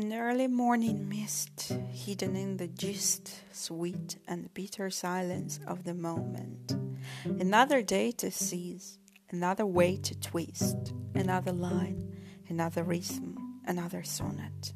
An early morning mist hidden in the gist, sweet and bitter silence of the moment. Another day to seize, another way to twist, another line, another rhythm, another sonnet.